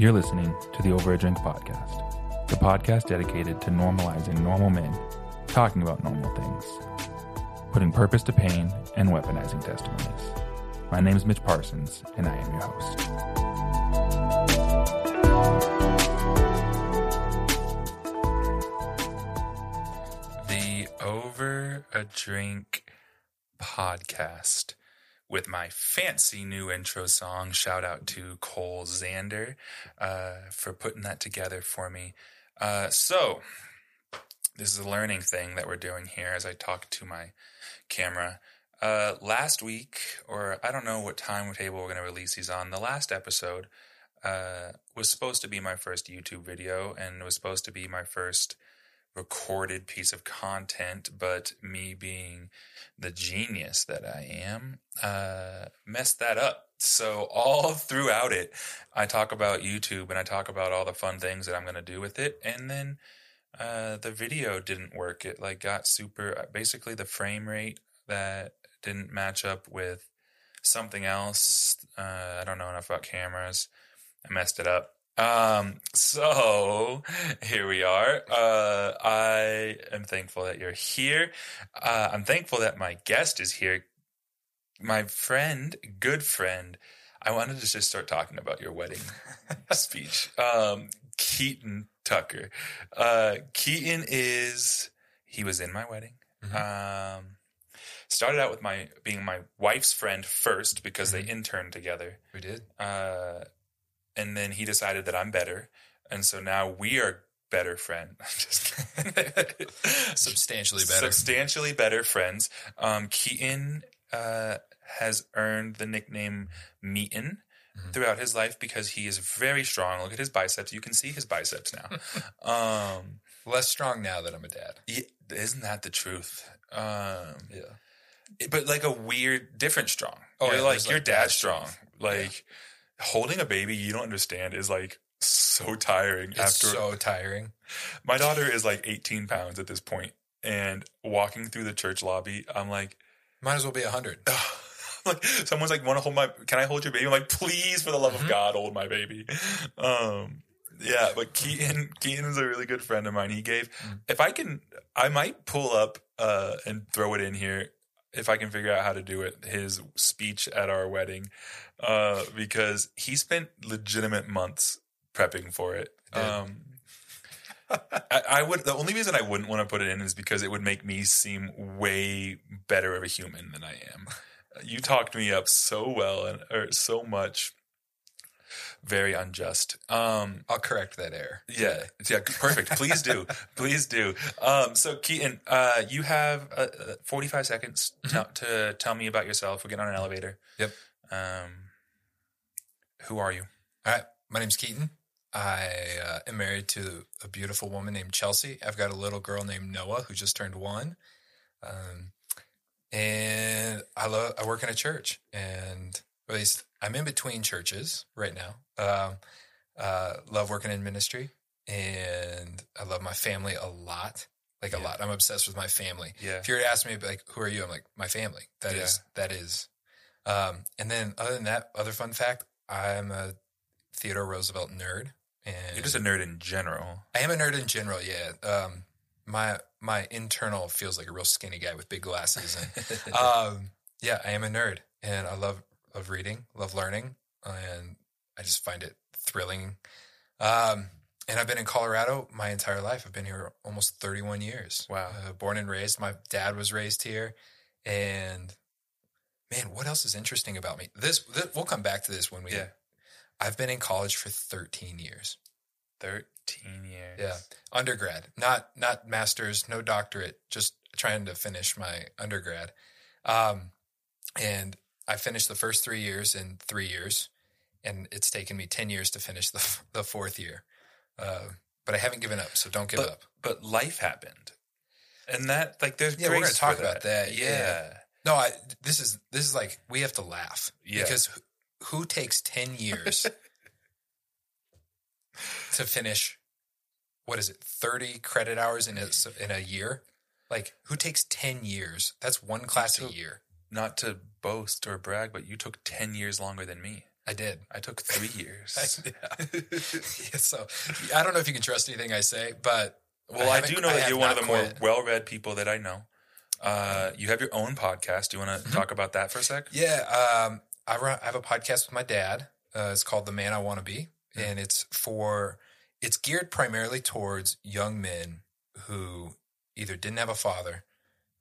You're listening to the Over a Drink podcast, the podcast dedicated to normalizing normal men talking about normal things, putting purpose to pain, and weaponizing testimonies. My name is Mitch Parsons, and I am your host. The Over a Drink podcast with my fancy new intro song. Shout out to Cole Zander uh, for putting that together for me. Uh, so, this is a learning thing that we're doing here as I talk to my camera. Uh, last week, or I don't know what timetable we're going to release these on, the last episode uh, was supposed to be my first YouTube video and was supposed to be my first recorded piece of content, but me being the genius that I am, uh, messed that up. So all throughout it, I talk about YouTube and I talk about all the fun things that I'm going to do with it. And then, uh, the video didn't work. It like got super, basically the frame rate that didn't match up with something else. Uh, I don't know enough about cameras. I messed it up. Um, so here we are. Uh, I am thankful that you're here. Uh, I'm thankful that my guest is here. My friend, good friend. I wanted to just start talking about your wedding speech. Um, Keaton Tucker. Uh, Keaton is, he was in my wedding. Mm-hmm. Um, started out with my, being my wife's friend first because Mhm. they interned together We did. uh, and then he decided that I'm better, and so now we are better friends. Substantially better. substantially better friends. Um, Keaton uh, has earned the nickname Meaton Mhm. throughout his life because he is very strong. Look at his biceps; you can see his biceps now. um, Less strong now that I'm a dad. yeah, isn't that the truth? Um, Yeah. but like a weird, different strong. Oh, you're yeah, like there's, your like, dad's dad strong. Like holding a baby, you don't understand is like so tiring. It's after so tiring. my daughter is like 18 pounds at this point, and walking through the church lobby, I'm like, Might as well be a hundred. like someone's like, want to hold my? Can I hold your baby? I'm like, please, for the love of Mhm. God, hold my baby. Um, yeah, but Keaton, Keaton is a really good friend of mine. He gave, Mm. if I can, I might pull up uh, and throw it in here if I can figure out how to do it. His speech at our wedding, uh, because he spent legitimate months prepping for it. Um, I, I would. The only reason I wouldn't want to put it in is because it would make me seem way better of a human than I am. You talked me up so well and or so much. Very unjust. Um, I'll correct that error. yeah, yeah, perfect. Please do, please do. Um, so Keaton, uh, you have uh, uh, forty-five seconds to, to tell me about yourself. We're getting on an elevator. Yep. Um, who are you? All right. My name's Keaton. I uh, am married to a beautiful woman named Chelsea. I've got a little girl named Noah who just turned one. Um, and I love. I work in a church, and at least I'm in between churches right now. Um, uh, love working in ministry, and I love my family a lot. Like a lot. I'm obsessed with my family. Yeah. If you were to ask me, like, who are you? I'm like, my family. That is Yeah. that is. Um, and then other than that, other fun fact, I'm a Theodore Roosevelt nerd, and You're just a nerd in general. I am a nerd in general. Yeah. Um, my my internal feels like a real skinny guy with big glasses, and um, yeah, I am a nerd, and I love love reading, love learning, and I just find it thrilling. Um, and I've been in Colorado my entire life. I've been here almost 31 years. Wow. Uh, born and raised. My dad was raised here, and man, what else is interesting about me? This, this we'll come back to this when we. Yeah. I've been in college for 13 years. Thirteen years. Yeah, undergrad, not not masters, no doctorate, just trying to finish my undergrad. Um, and I finished the first three years in three years, and it's taken me ten years to finish the the fourth year. Uh, but I haven't given up, so don't give But- up. But life happened, and that like there's Yeah, we're gonna talk for about that, Yeah. yeah. No, I this is this is like we have to laugh Yeah. because who, who takes ten years to finish? What is it? Thirty credit hours in a in a year? Like who takes ten years? That's one class a year. Not to boast or brag, but you took ten years longer than me. I did. I took three years. yeah. Yeah, so I don't know if you can trust anything I say, but well, I, haven't- do know that you're one of the more well-read people that I know. Uh, you have your own podcast. Do you want to Mm-hmm. talk about that for a sec? Yeah, um, I, run, I have a podcast with my dad. Uh, it's called The Man I Want to Be, and it's for it's geared primarily towards young men who either didn't have a father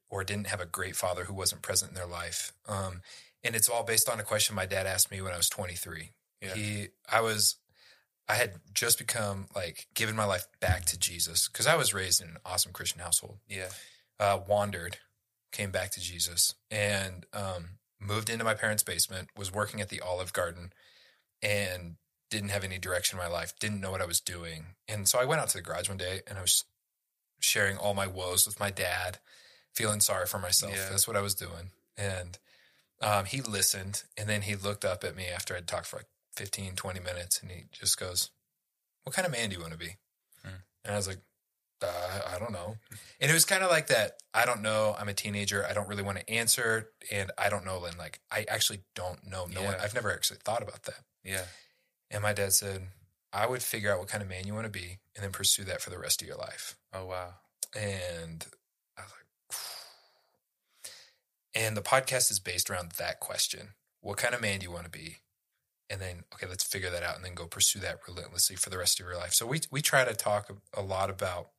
or didn't have a great father who wasn't present in their life. Um, and it's all based on a question my dad asked me when I was 23. Yeah. He, I was, I had just become like given my life back to Jesus because I was raised in an awesome Christian household Yeah. uh, wandered, came back to Jesus, and um, moved into my parents' basement. Was working at the Olive Garden, and didn't have any direction in my life. Didn't know what I was doing, and so I went out to the garage one day, and I was sharing all my woes with my dad, feeling sorry for myself. Yeah. That's what I was doing, and um, he listened, and then he looked up at me after I'd talked for like 15, 20 minutes, and he just goes, "What kind of man do you want to be?" Hmm. And I was like, uh, I don't know. And it was kind of like that. I don't know. I'm a teenager. I don't really want to answer, and I don't know. And like, I actually don't know. No one. I've never actually thought about that. Yeah. And my dad said, I would figure out what kind of man you want to be, and then pursue that for the rest of your life. Oh wow. And I was like, and the podcast is based around that question: What kind of man do you want to be? And then, okay, let's figure that out, and then go pursue that relentlessly for the rest of your life. So we we try to talk a, lot about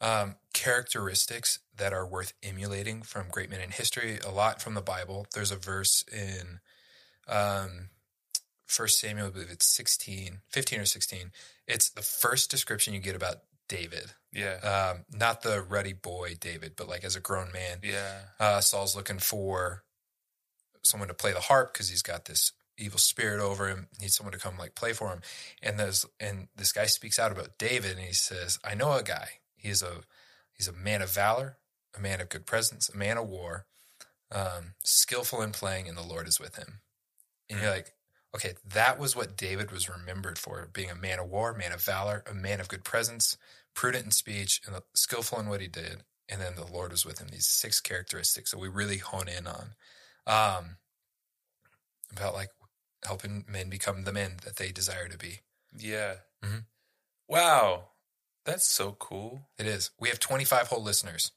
um, characteristics that are worth emulating from great men in history. A lot from the Bible. There's a verse in um, First Samuel, I believe it's 16, 15 or 16. It's the first description you get about David. Yeah. Um, not the ruddy boy David, but like as a grown man. yeah. Uh, Saul's looking for someone to play the harp because he's got this evil spirit over him. Needs someone to come like play for him. And there's and this guy speaks out about David and he says, "I know a guy. He's a he's a man of valor, a man of good presence, a man of war, um, skillful in playing, and the Lord is with him." And you're like, okay, that was what David was remembered for: being a man of war, man of valor, a man of good presence, prudent in speech, and skillful in what he did and then the Lord was with him. These six characteristics that we really hone in on, um, about like helping men become the men that they desire to be. Yeah. Mhm. Wow. That's so cool. It is. We have 25 whole listeners.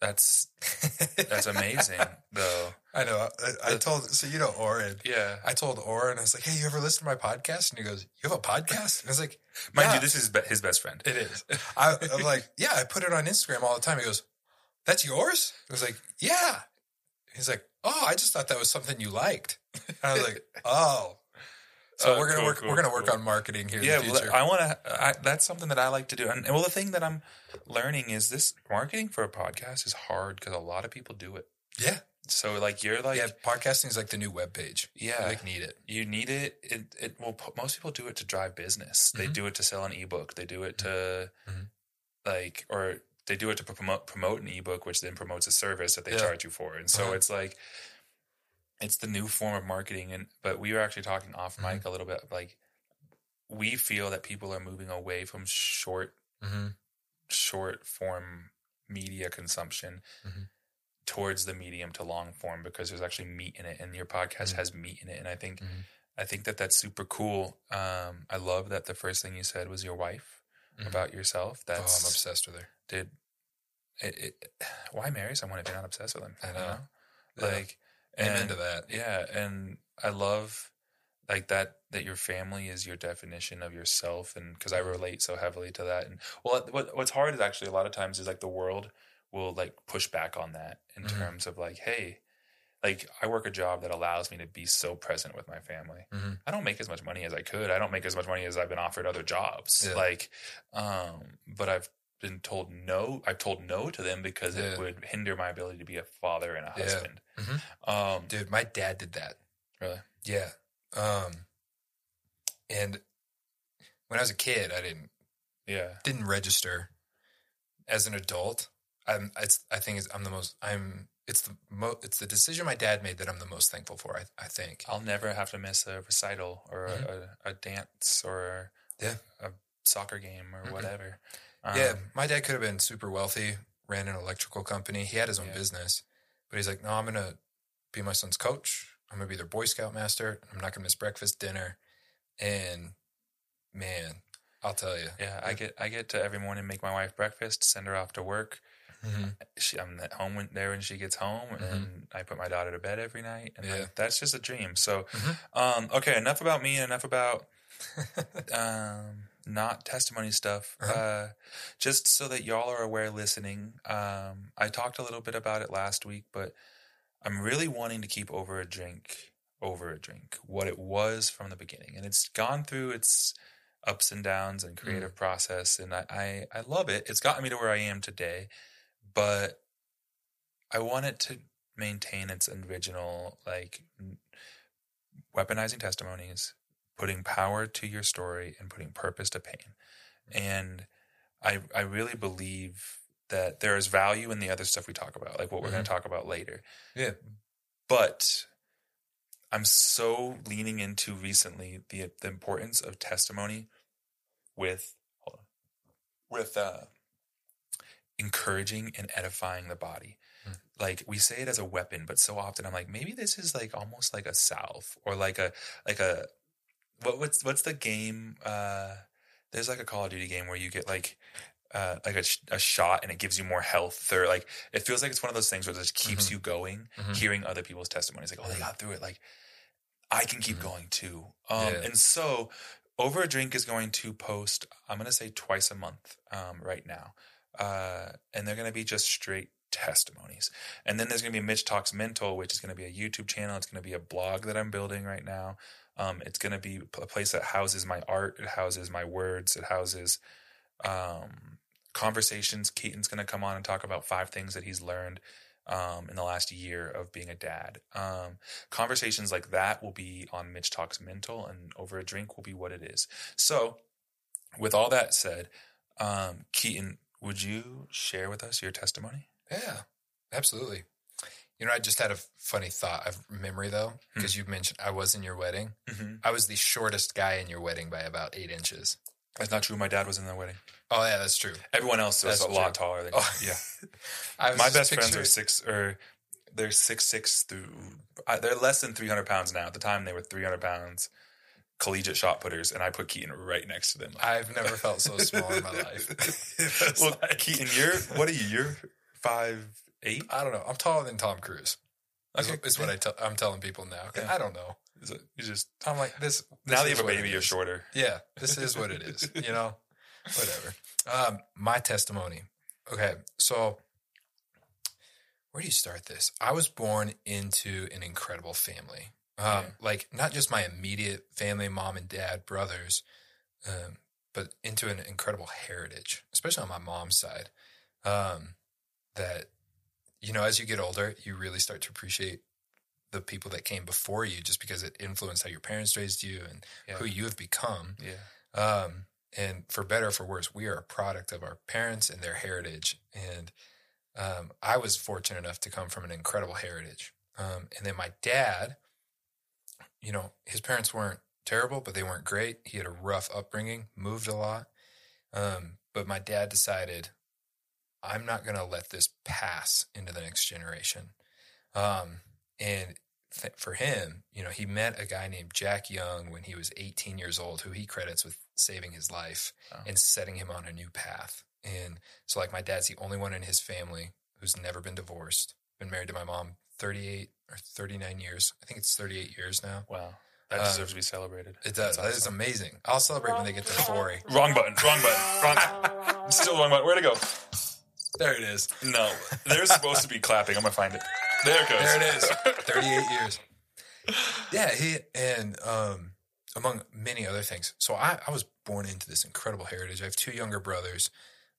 That's that's amazing though. I know. I, I told so you know Oren. Yeah. I told Oren. I was like, "Hey, you ever listen to my podcast?" And he goes, "You have a podcast?" And I was like, Mind "Yeah, you, this is his best friend. it is." I, I'm like, "Yeah, I put it on Instagram all the time." He goes, "That's yours?" I was like, "Yeah." He's like, "Oh, I just thought that was something you liked." And I was like, "Oh." So Oh, we're gonna cool, work. cool, we're gonna work cool. on marketing here yeah, in the well. I want to. That's something that I like to do. And, and well, the thing that I'm learning is this marketing for a podcast is hard because a lot of people do it. yeah, So like you're like yeah. Podcasting is like the new web page. yeah, You like need it. you need it. It it well, most people do it to drive business. They Mhm. do it to sell an ebook. They do it to Mhm. like or they do it to promote promote an ebook, which then promotes a service that they Yeah. charge you for. And so Uh-huh. it's like it's the new form of marketing. And but we were actually talking off Mm-hmm. mic a little bit like we feel that people are moving away from short Mm-hmm. short form media consumption Mhm. Towards the medium to long form because there's actually meat in it and your podcast Mhm. has meat in it and i think Mhm. i think that that's super cool um i love that the first thing you said was your wife Mhm. about yourself Oh, I'm obsessed with her. did it, it why marry someone if you're not obsessed with them I you know. Yeah. like Amen and- to that. yeah and i love like that that your family is your definition of yourself and because i relate so heavily to that and well what, what's hard is actually a lot of times is like the world will like push back on that in Mhm. terms of like hey like i work a job that allows me to be so present with my family Mhm. i don't make as much money as i could i don't make as much money as i've been offered other jobs Yeah. like um but i've been told no i've told no to them because Yeah. it would hinder my ability to be a father and a Yeah. husband Mhm. um Dude, my dad did that. really Yeah. Um, and when I was a kid, I didn't yeah didn't register. As an adult, I'm. It's. I think it's, I'm the most. I'm. It's the mo. It's the decision my dad made that I'm the most thankful for. I. I think. I'll never have to miss a recital or a, a, a dance or Mm-hmm. Yeah. a soccer game or Mhm. whatever. yeah, Um, my dad could have been super wealthy, ran an electrical company. He had his own Yeah. business, but he's like, no, I'm gonna be my son's coach I'm gonna be their Boy Scout master. I'm not gonna miss breakfast, dinner, and man, I'll tell you, Yeah, I get I get to every morning make my wife breakfast, send her off to work. Mhm. She, I'm at home when, there when she gets home, and I put my daughter to bed every night, and Yeah. like, that's just a dream. So, Mhm. um, okay, enough about me, and enough about um, not testimony stuff. Uh-huh. Uh, just so that y'all are aware, listening. Um, I talked a little bit about it last week, but I'm really wanting to keep over a drink, over a drink, what it was from the beginning, and it's gone through its ups and downs and creative process, and I, I I love it. It's gotten me to where I am today, but I want it to maintain its original like weaponizing testimonies, putting power to your story, and putting purpose to pain. And I I really believe that there is value in the other stuff we talk about, like what we're going to talk about later. Yeah. But I'm so leaning into recently the the importance of testimony with hold on, with uh encouraging and edifying the body. Hmm. Like we say it as a weapon, but so often I'm like, maybe this is like almost like a salve or like a like a what what's what's the game? Uh there's like a Call of Duty game where you get like uh, like a, a shot and it gives you more health or like it feels like it's one of those things where it just keeps Mhm. you going Mhm. hearing other people's testimonies like oh they Mhm. got through it like i can keep Mhm. going too um Yeah. and so over a drink is going to post i'm going to say twice a month um right now uh and they're going to be just straight testimonies and then there's going to be mitch talks mental which is going to be a youtube channel it's going to be a blog that i'm building right now um it's going to be a place that houses my art it houses my words it houses um conversations keaton's going to come on and talk about five things that he's learned um, in the last year of being a dad. Um, conversations like that will be on Mitch Talks Mental, and Over a Drink will be what it is. So, with all that said, um, Keaton, would you share with us your testimony? Yeah, absolutely. You know, I just had a funny thought of memory though, because you mentioned I was in your wedding. Mm-hmm. I was the shortest guy in your wedding by about eight inches. That's not true. My dad was in the wedding. Oh yeah, that's true. Everyone else was That's a lot taller than Oh. yeah. I was My best friends are six or they're six six through. They're less than three hundred pounds now. At the time, they were three hundred pounds. Collegiate shot putters, and I put Keaton right next to them. I've never felt so small in my life. Well, like- Keaton, you're what are you? You're five eight. I don't know. I'm taller than Tom Cruise. Is, Okay. is what I tell, I'm telling people now. Yeah. I don't know. Is it- You just I'm like this. now that you have a baby, you're shorter. Yeah, this is what it is. You know, whatever. Um, my testimony. Okay, so where do you start this? I was born into an incredible family. Um, Yeah. like not just my immediate family, mom and dad, brothers, um, but into an incredible heritage, especially on my mom's side. Um, that you know, as you get older, you really start to appreciate the people that came before you, just because it influenced how your parents raised you and Yeah. who you have become. Yeah. Um, and for better or for worse, we are a product of our parents and their heritage. And um, I was fortunate enough to come from an incredible heritage. Um, and then my dad, you know, his parents weren't terrible, but they weren't great. He had a rough upbringing, moved a lot. Um, but my dad decided, I'm not going to let this pass into the next generation. Um, and th- for him, you know, he met a guy named Jack Young when he was 18 years old, who he credits with saving his life Wow. and setting him on a new path. And so, like, my dad's the only one in his family who's never been divorced, been married to my mom 38 or 39 years. I think it's 38 years now. Wow. That Uh, deserves to be celebrated. It does. That's That is amazing. I'll celebrate when they get to 40. Wrong button. Wrong button. Wrong. Still wrong button. Where'd it go? There it is. No. There's supposed to be clapping. I'm gonna find it. There it goes. There it is. 38 years. Yeah, he and um among many other things. So I, I was born into this incredible heritage. I have two younger brothers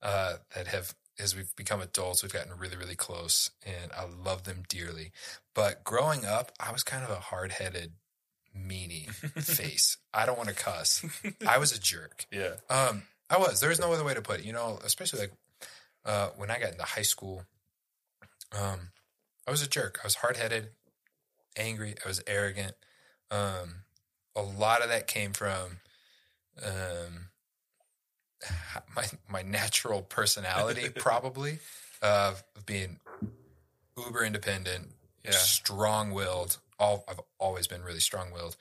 uh that have as we've become adults, we've gotten really, really close and I love them dearly. But growing up, I was kind of a hard headed meanie face. I don't want to cuss. I was a jerk. Yeah. Um, I was. There's no other way to put it. You know, especially like uh, when I got into high school, um, I was a jerk. I was hard headed, angry. I was arrogant. Um, a lot of that came from um, my my natural personality, probably of being uber independent yeah. strong willed. All I've always been really strong willed.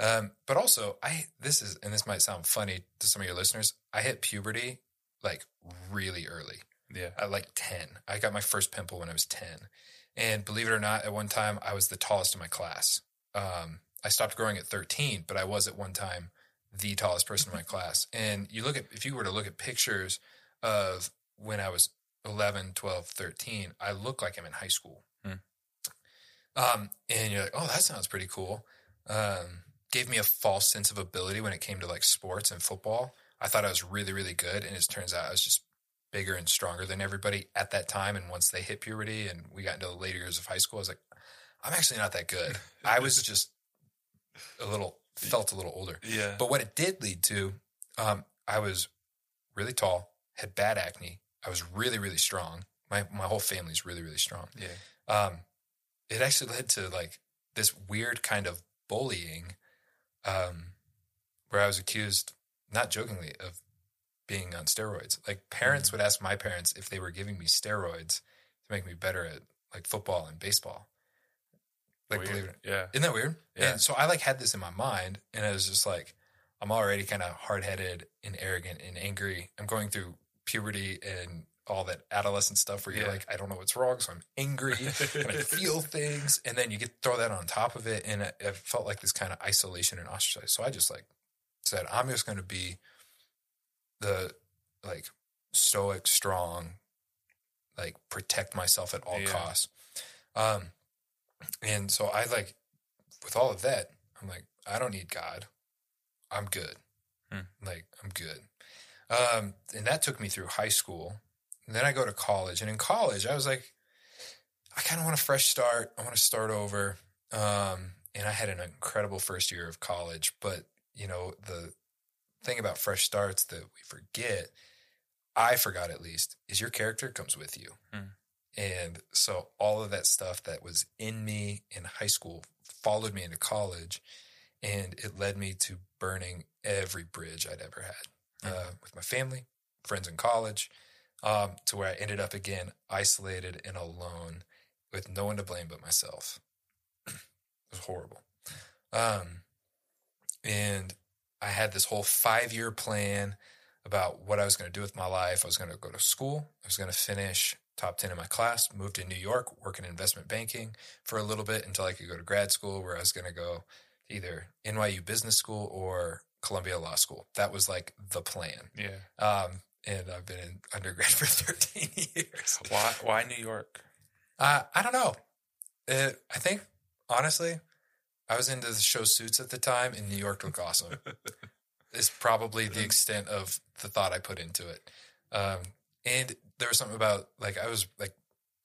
Um, but also I this is and this might sound funny to some of your listeners. I hit puberty like really early. Yeah. At like 10. I got my first pimple when I was 10. And believe it or not, at one time I was the tallest in my class. Um, I stopped growing at 13, but I was at one time the tallest person in my class. And you look at, if you were to look at pictures of when I was 11, 12, 13, I look like I'm in high school. Hmm. Um, and you're like, oh, that sounds pretty cool. Um, gave me a false sense of ability when it came to like sports and football. I thought I was really, really good. And it turns out I was just bigger and stronger than everybody at that time. And once they hit puberty and we got into the later years of high school, I was like, I'm actually not that good. I was just a little, felt a little older. Yeah. But what it did lead to, um, I was really tall, had bad acne. I was really, really strong. My my whole family's really, really strong. Yeah. Um, it actually led to like this weird kind of bullying, um, where I was accused, not jokingly, of being on steroids. Like parents would ask my parents if they were giving me steroids to make me better at like football and baseball. Like Weird. believe it, Yeah. isn't that weird? Yeah. And so I like had this in my mind, and I was just like, I'm already kind of hard headed and arrogant and angry. I'm going through puberty and all that adolescent stuff where you're Yeah. like, I don't know what's wrong, so I'm angry and I feel things, and then you get throw that on top of it, and it, it felt like this kind of isolation and ostracized. So I just like said, I'm just going to be the like stoic, strong, like protect myself at all Yeah. costs. Um, and so I like with all of that, I'm like, I don't need God. I'm good. Hmm. Like I'm good. Um, and that took me through high school. And then I go to college, and in college, I was like, I kind of want a fresh start. I want to start over. Um, and I had an incredible first year of college, but you know the thing about fresh starts that we forget, I forgot at least, is your character comes with you. Hmm. And so all of that stuff that was in me in high school followed me into college and it led me to burning every bridge I'd ever had uh, with my family, friends in college, um, to where I ended up again isolated and alone with no one to blame but myself. it was horrible. Um, and I had this whole five year plan about what I was going to do with my life. I was going to go to school. I was going to finish top 10 in my class, moved to New York, work in investment banking for a little bit until I could go to grad school where I was going to go to either NYU business school or Columbia Law School. That was like the plan. Yeah. Um, and I've been in undergrad for 13 years. Why? Why New York? Uh, I don't know. Uh, I think, honestly, I was into the show Suits at the time, and New York looked awesome. it's probably the extent of the thought I put into it. Um, and there was something about, like, I was, like,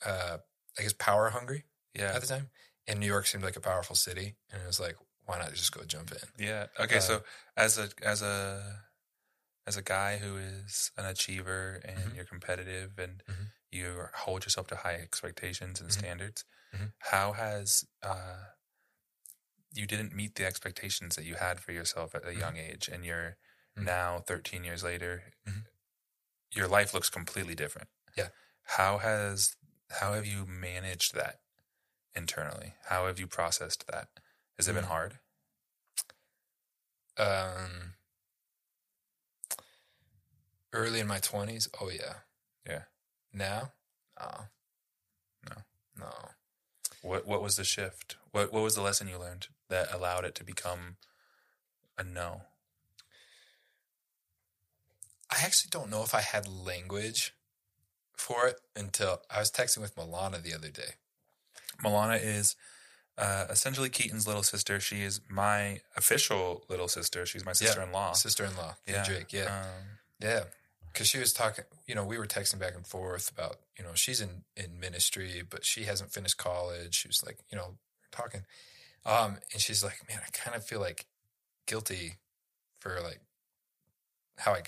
uh, I guess power hungry Yeah. at the time, and New York seemed like a powerful city. And it was like, why not just go jump in? Yeah. Okay. Uh, so as a as a as a guy who is an achiever and Mhm. you're competitive and Mhm. you hold yourself to high expectations and Mhm. standards, Mhm. how has uh, you didn't meet the expectations that you had for yourself at a Mhm. young age, and you're Mhm. now 13 years later. Your life looks completely different. Yeah. How has how have you managed that internally? How have you processed that? Has it been Mm. hard? Um, early in my 20s, oh, yeah. Yeah. Now? No. No. No. What what was the shift? What what was the lesson you learned that allowed it to become a no? I actually don't know if I had language for it until I was texting with Milana the other day. Milana is uh, essentially Keaton's little sister. She is my official little sister. She's my sister-in-law. Sister in law. yeah, Jake. Yeah. Um, Yeah. Because she was talking, you know, we were texting back and forth about, you know, she's in, in ministry, but she hasn't finished college. She was like, you know, talking. Um, and she's like, man, I kind of feel like guilty for like how I,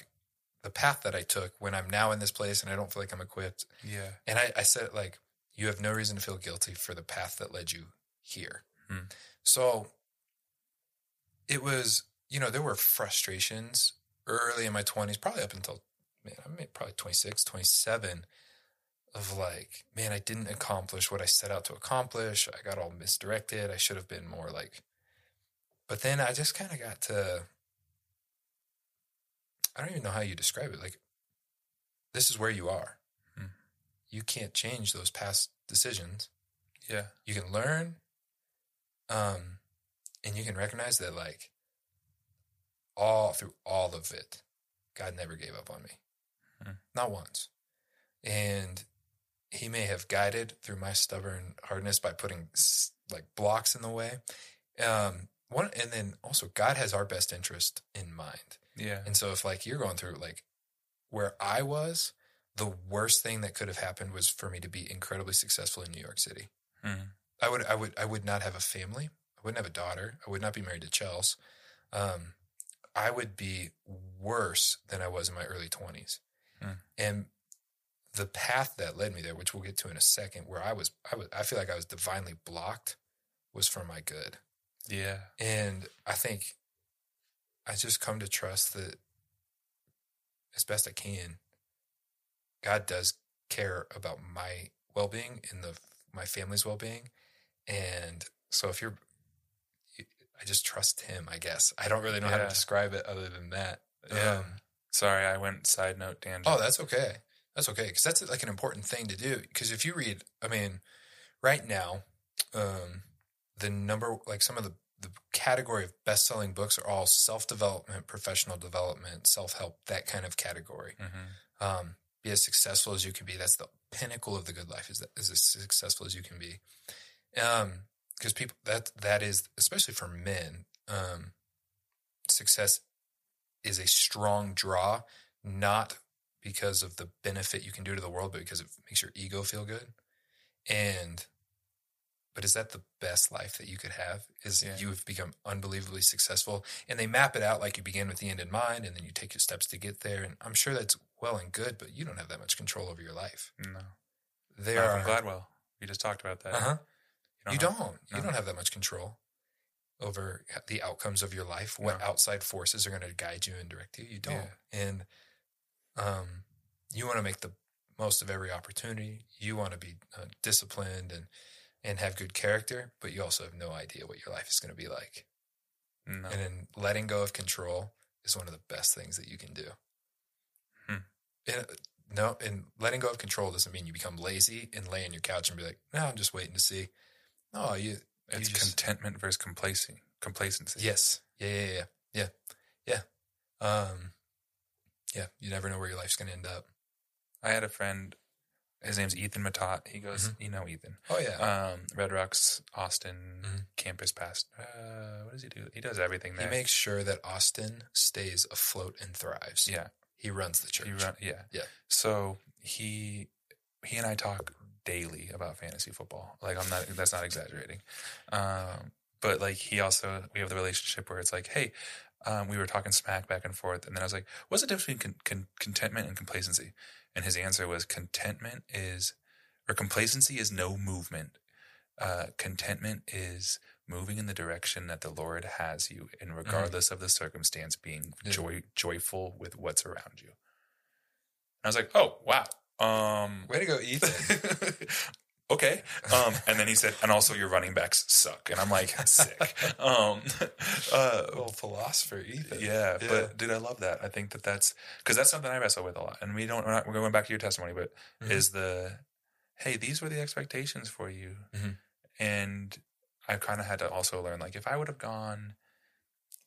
the path that I took when I'm now in this place and I don't feel like I'm equipped. yeah, And I, I said, like, you have no reason to feel guilty for the path that led you here. Hmm. So it was, you know, there were frustrations early in my 20s, probably up until, man, I mean, probably 26, 27, of like, man, I didn't accomplish what I set out to accomplish. I got all misdirected. I should have been more like, but then I just kind of got to, I don't even know how you describe it. Like, this is where you are. Hmm. You can't change those past decisions. Yeah. You can learn, um, and you can recognize that, like, all through all of it, God never gave up on me, Hmm. not once. And He may have guided through my stubborn hardness by putting like blocks in the way. Um, one, and then also, God has our best interest in mind. Yeah. And so if like you're going through like where I was, the worst thing that could have happened was for me to be incredibly successful in New York City. Mhm. I would I would I would not have a family. I wouldn't have a daughter. I would not be married to Chels. Um, I would be worse than I was in my early twenties. Hmm. And the path that led me there, which we'll get to in a second, where I was I was I feel like I was divinely blocked, was for my good. Yeah. And I think I just come to trust that as best I can, God does care about my well being and the my family's well being. And so if you're, I just trust Him. I guess I don't really know how to describe it other than that. Yeah. Um, Sorry, I went side note tangent. Oh, that's okay. That's okay because that's like an important thing to do. Because if you read, I mean, right now, um, the number like some of the the category of best selling books are all self development, professional development, self help, that kind of category. hmm Um, be as successful as you can be. That's the pinnacle of the good life. Is that is as successful as you can be. Um, because people that that is especially for men. Um, success is a strong draw, not because of the benefit you can do to the world, but because it makes your ego feel good. And, but is that the best life that you could have? Is Yeah. you have become unbelievably successful and they map it out like you begin with the end in mind and then you take your steps to get there. And I'm sure that's well and good, but you don't have that much control over your life. No. There Malcolm are, Gladwell. We just talked about that. uh-huh. You don't. have- You no. don't have that much control over the outcomes of your life. What No. outside forces are going to guide you and direct you? You don't. Yeah. And um, you want to make the most of every opportunity. You want to be uh, disciplined and and have good character, but you also have no idea what your life is going to be like. No. And then letting go of control is one of the best things that you can do. Hmm. And, uh, no, and letting go of control doesn't mean you become lazy and lay on your couch and be like, "No, I'm just waiting to see." No, you. it's you just- contentment versus complacency. Complacency. Yes. Yeah. Yeah. Yeah. Yeah. Yeah. Um. Yeah. You never know where your life's going to end up. I had a friend. His name's Ethan Matat. He goes, you know Ethan. Oh yeah. Um, Red Rocks, Austin Mhm. campus past. Uh, what does he do? He does everything he makes sure that Austin stays afloat and thrives. yeah. He runs the church. He run, yeah. Yeah. So he he and I talk daily about fantasy football. Like I'm not that's not exaggerating. Um, but like he also we have the relationship where it's like, hey, um, we were talking smack back and forth, and then I was like, what's the difference between con- con- contentment and complacency? And his answer was contentment is or complacency is no movement. Uh, contentment is moving in the direction that the Lord has you, and regardless of the circumstance, being joy joyful with what's around you. I was like, oh wow. Um, Way to go, Ethan. okay. Um, and then he said, and also your running backs suck. And I'm like, sick. Um, uh, little philosopher, Ethan. yeah, Yeah. but dude, I love that. I think that that's because that's something I wrestle with a lot. And we don't, we're, not, we're going back to your testimony, but Mhm. is the, hey, these were the expectations for you. Mhm. And I kind of had to also learn, like, if I would have gone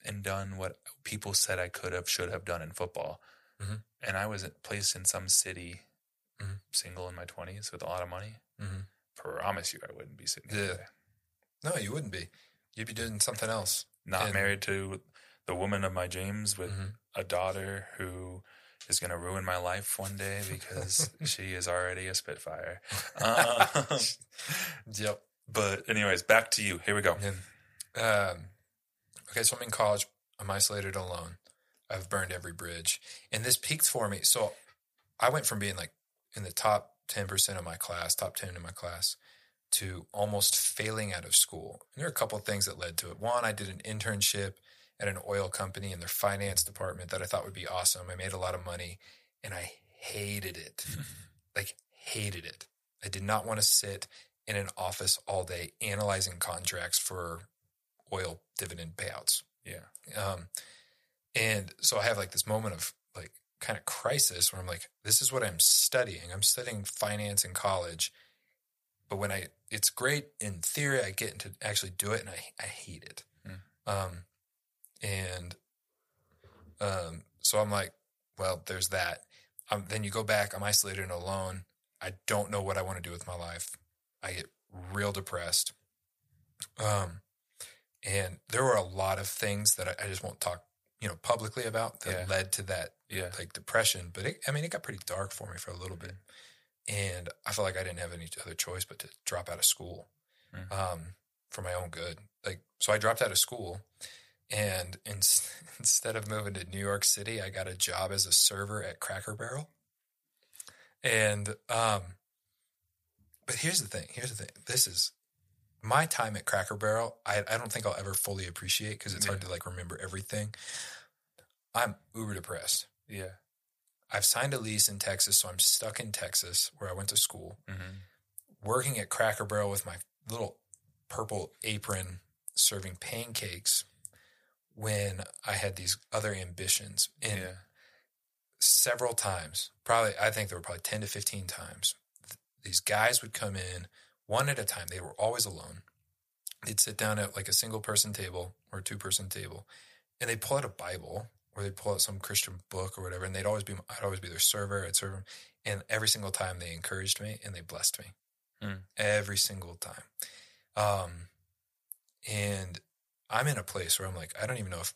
and done what people said I could have, should have done in football, Mhm. and I was placed in some city, Mhm. single in my 20s with a lot of money, Mhm. promise you I wouldn't be sitting here Yeah. today. No, you wouldn't be. You'd be doing something else. Not And- married to the woman of my dreams with Mhm. a daughter who is going to ruin my life one day because she is already a Spitfire. Um, Yep. but, anyways, back to you. Here we go. And, um, okay, so I'm in college. I'm isolated alone. I've burned every bridge. And this peaked for me. So I went from being like in the top 10% of my class, top 10 in my class, to almost failing out of school. And there are a couple of things that led to it. One, I did an internship at an oil company in their finance department that I thought would be awesome. I made a lot of money and I hated it. like, hated it. I did not want to sit in an office all day analyzing contracts for oil dividend payouts. Yeah. Um, and so I have like this moment of kind of crisis where I'm like, this is what I'm studying. I'm studying finance in college. But when I, it's great in theory, I get into actually do it and I, I hate it. Hmm. Um, and, um, so I'm like, well, there's that. Um, then you go back, I'm isolated and alone. I don't know what I want to do with my life. I get real depressed. Um, and there were a lot of things that I, I just won't talk, you know, publicly about that Yeah. led to that Yeah. like depression. But it, I mean, it got pretty dark for me for a little bit, and I felt like I didn't have any other choice but to drop out of school, Mhm. um, for my own good. Like, so I dropped out of school, and in, instead of moving to New York City, I got a job as a server at Cracker Barrel. And, um, but here's the thing. Here's the thing. This is my time at Cracker Barrel. I, I don't think I'll ever fully appreciate because it's hard to like remember everything. I'm uber depressed. Yeah. I've signed a lease in Texas, so I'm stuck in Texas where I went to school, hmm working at Cracker Barrel with my little purple apron serving pancakes when I had these other ambitions. And Yeah. several times, probably, I think there were probably 10 to 15 times, th- these guys would come in one at a time. They were always alone. They'd sit down at like a single person table or a two person table and they'd pull out a Bible or they'd pull out some Christian book or whatever. And they'd always be, I'd always be their server. I'd serve them. And every single time they encouraged me and they blessed me Hmm. every single time. Um, and I'm in a place where I'm like, I don't even know if,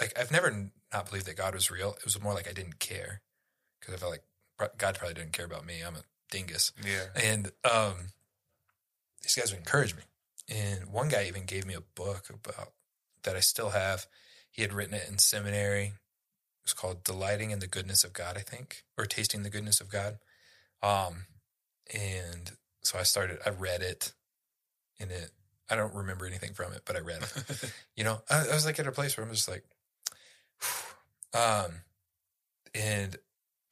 like, I've never not believed that God was real. It was more like I didn't care because I felt like God probably didn't care about me. I'm a dingus. Yeah. And um, these guys would encourage me. And one guy even gave me a book about that I still have. He had written it in seminary. It was called Delighting in the Goodness of God, I think, or Tasting the Goodness of God. Um, and so I started, I read it and it, I don't remember anything from it, but I read it. you know, I, I was like at a place where I'm just like, um, and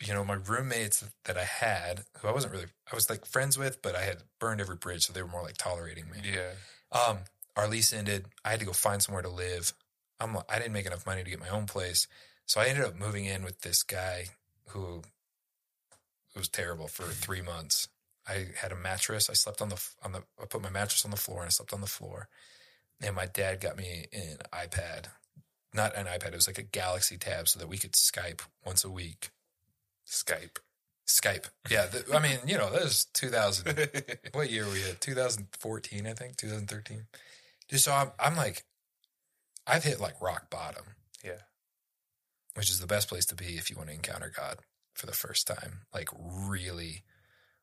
you know, my roommates that I had, who I wasn't really, I was like friends with, but I had burned every bridge, so they were more like tolerating me. yeah. Um, our lease ended. I had to go find somewhere to live. I'm, I didn't make enough money to get my own place, so I ended up moving in with this guy who was terrible for three months. I had a mattress. I slept on the on the. I put my mattress on the floor and I slept on the floor. And my dad got me an iPad, not an iPad. It was like a Galaxy Tab, so that we could Skype once a week. Skype. Skype, yeah. The, I mean, you know, that was 2000. what year were we at? 2014, I think, 2013. Just so I'm, I'm like, I've hit like rock bottom. Yeah. Which is the best place to be if you want to encounter God for the first time. Like, really,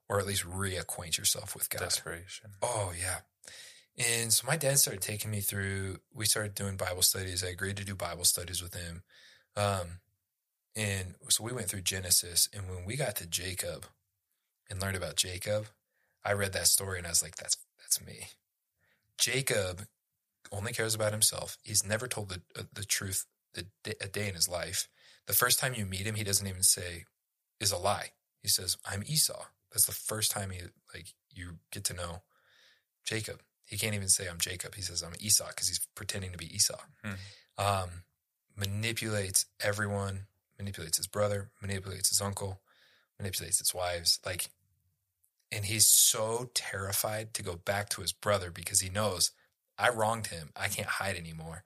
or at least reacquaint yourself with God. Desperation. Oh, yeah. And so my dad started taking me through, we started doing Bible studies. I agreed to do Bible studies with him. Um, and so we went through Genesis. And when we got to Jacob and learned about Jacob, I read that story and I was like, that's, that's me. Jacob only cares about himself. He's never told the, uh, the truth the, a day in his life. The first time you meet him, he doesn't even say is a lie. He says, I'm Esau. That's the first time he like you get to know Jacob. He can't even say I'm Jacob. He says I'm Esau because he's pretending to be Esau. Hmm. Um, manipulates everyone, manipulates his brother, manipulates his uncle, manipulates his wives. Like, and he's so terrified to go back to his brother because he knows I wronged him. I can't hide anymore.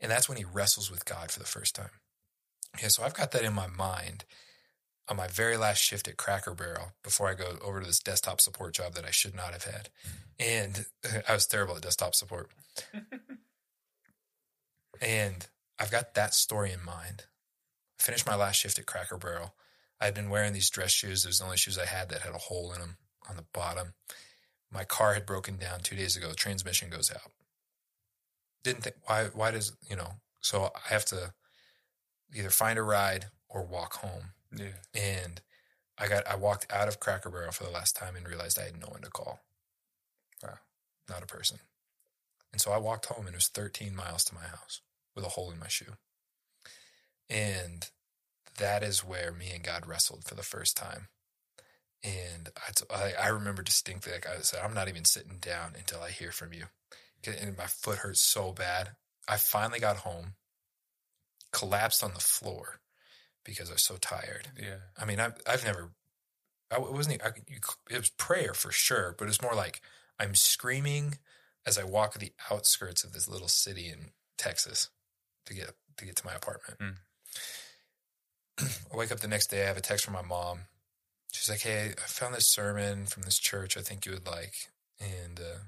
And that's when he wrestles with God for the first time. Yeah, so I've got that in my mind on my very last shift at Cracker Barrel before I go over to this desktop support job that I should not have had. And I was terrible at desktop support. and I've got that story in mind. I finished my last shift at Cracker Barrel. I had been wearing these dress shoes. It was the only shoes I had that had a hole in them on the bottom. My car had broken down two days ago. The transmission goes out. Didn't think why why does you know, so I have to either find a ride or walk home. Yeah. And I got I walked out of Cracker Barrel for the last time and realized I had no one to call. Wow. Not a person. And so I walked home and it was 13 miles to my house with a hole in my shoe. And that is where me and God wrestled for the first time. And I, t- I, I remember distinctly, like I said, I'm not even sitting down until I hear from you. And my foot hurt so bad. I finally got home, collapsed on the floor because I was so tired. Yeah. I mean, I've, I've never, I wasn't, I, you, it was prayer for sure, but it's more like I'm screaming as I walk the outskirts of this little city in Texas to get, to get to my apartment. Mm. I wake up the next day. I have a text from my mom. She's like, "Hey, I found this sermon from this church. I think you would like, and uh,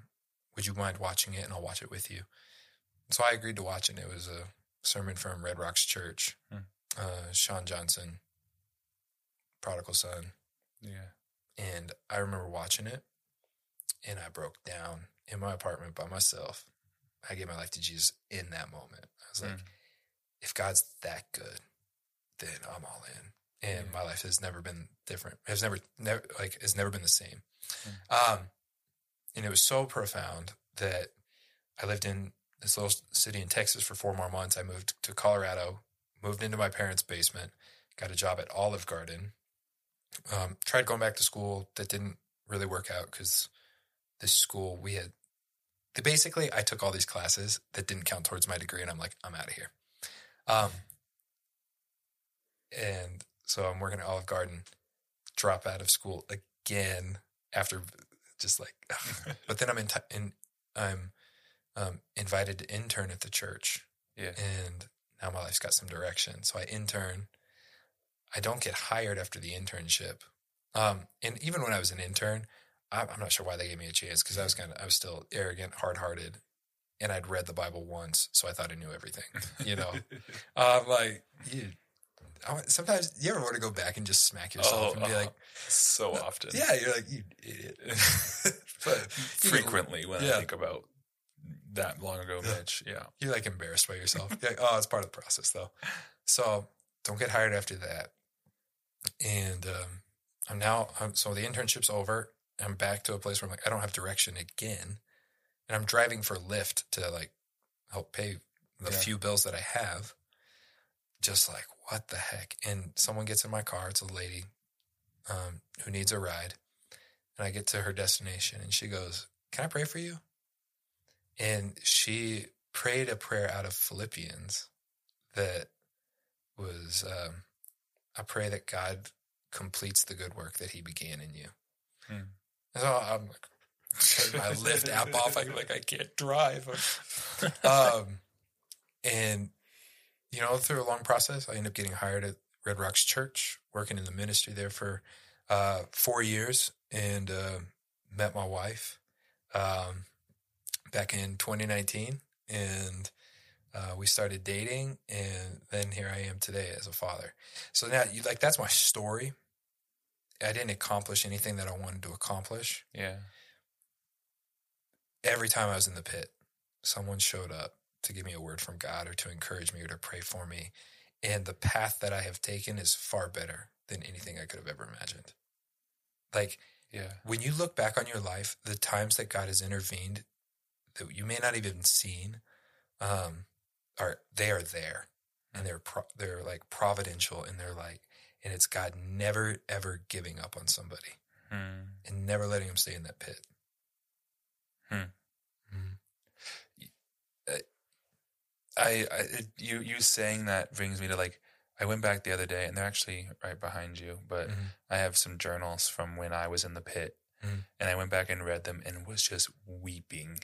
would you mind watching it? And I'll watch it with you." So I agreed to watch it. It was a sermon from Red Rocks Church. Hmm. Uh, Sean Johnson, prodigal son, Yeah. and I remember watching it, and I broke down in my apartment by myself. I gave my life to Jesus in that moment. I was like, Mm. If God's that good, then I'm all in. And Yeah. my life has never been different. Has never, never like has never been the same. Mm. Um, and it was so profound that I lived in this little city in Texas for four more months. I moved to Colorado, moved into my parents' basement, got a job at Olive Garden. Um, tried going back to school. That didn't really work out because this school we had. Basically, I took all these classes that didn't count towards my degree, and I'm like, I'm out of here. Um, and so I'm working at Olive Garden, drop out of school again after just like, but then I'm in, t- in I'm um, invited to intern at the church, Yeah. and now my life's got some direction. So I intern. I don't get hired after the internship, um, and even when I was an intern, I'm, I'm not sure why they gave me a chance because I was kind of I was still arrogant, hard hearted, and I'd read the Bible once, so I thought I knew everything. You know, um, like you. I, sometimes you ever want to go back and just smack yourself Oh, and be like, so often. "Yeah, you're like you idiot." but you know, Frequently when I think about that long ago, Mitch. Yeah. you're like embarrassed by yourself. Like, oh, it's part of the process though. So don't get hired after that. And um, I'm now, I'm, so the internship's over. I'm back to a place where I'm like, I don't have direction again. And I'm driving for Lyft to like help pay the Yeah. few bills that I have. Just like, what the heck? And someone gets in my car. It's a lady um, who needs a ride. And I get to her destination and she goes, Can I pray for you? And she prayed a prayer out of Philippians that was um, I pray that God completes the good work that He began in you. Hmm. So I'm like, turn my Lyft app off. I like I can't drive. um, and you know, through a long process, I ended up getting hired at Red Rocks Church, working in the ministry there for uh, four years, and uh, met my wife um, back in 2019, and uh, we started dating, and then here I am today as a father. So now, you like that's my story. I didn't accomplish anything that I wanted to accomplish. Yeah. Every time I was in the pit, someone showed up to give me a word from God or to encourage me or to pray for me. And the path that I have taken is far better than anything I could have ever imagined. Like Yeah. when you look back on your life, the times that God has intervened that you may not even seen, um, are they are there, and they're pro- they're like providential, and they're like, and it's God never ever giving up on somebody Hmm. and never letting them stay in that pit. Hmm. Mhm. I, I it, you you saying that brings me to like I went back the other day and they're actually right behind you, but Mhm. I have some journals from when I was in the pit. Mhm. And I went back and read them and was just weeping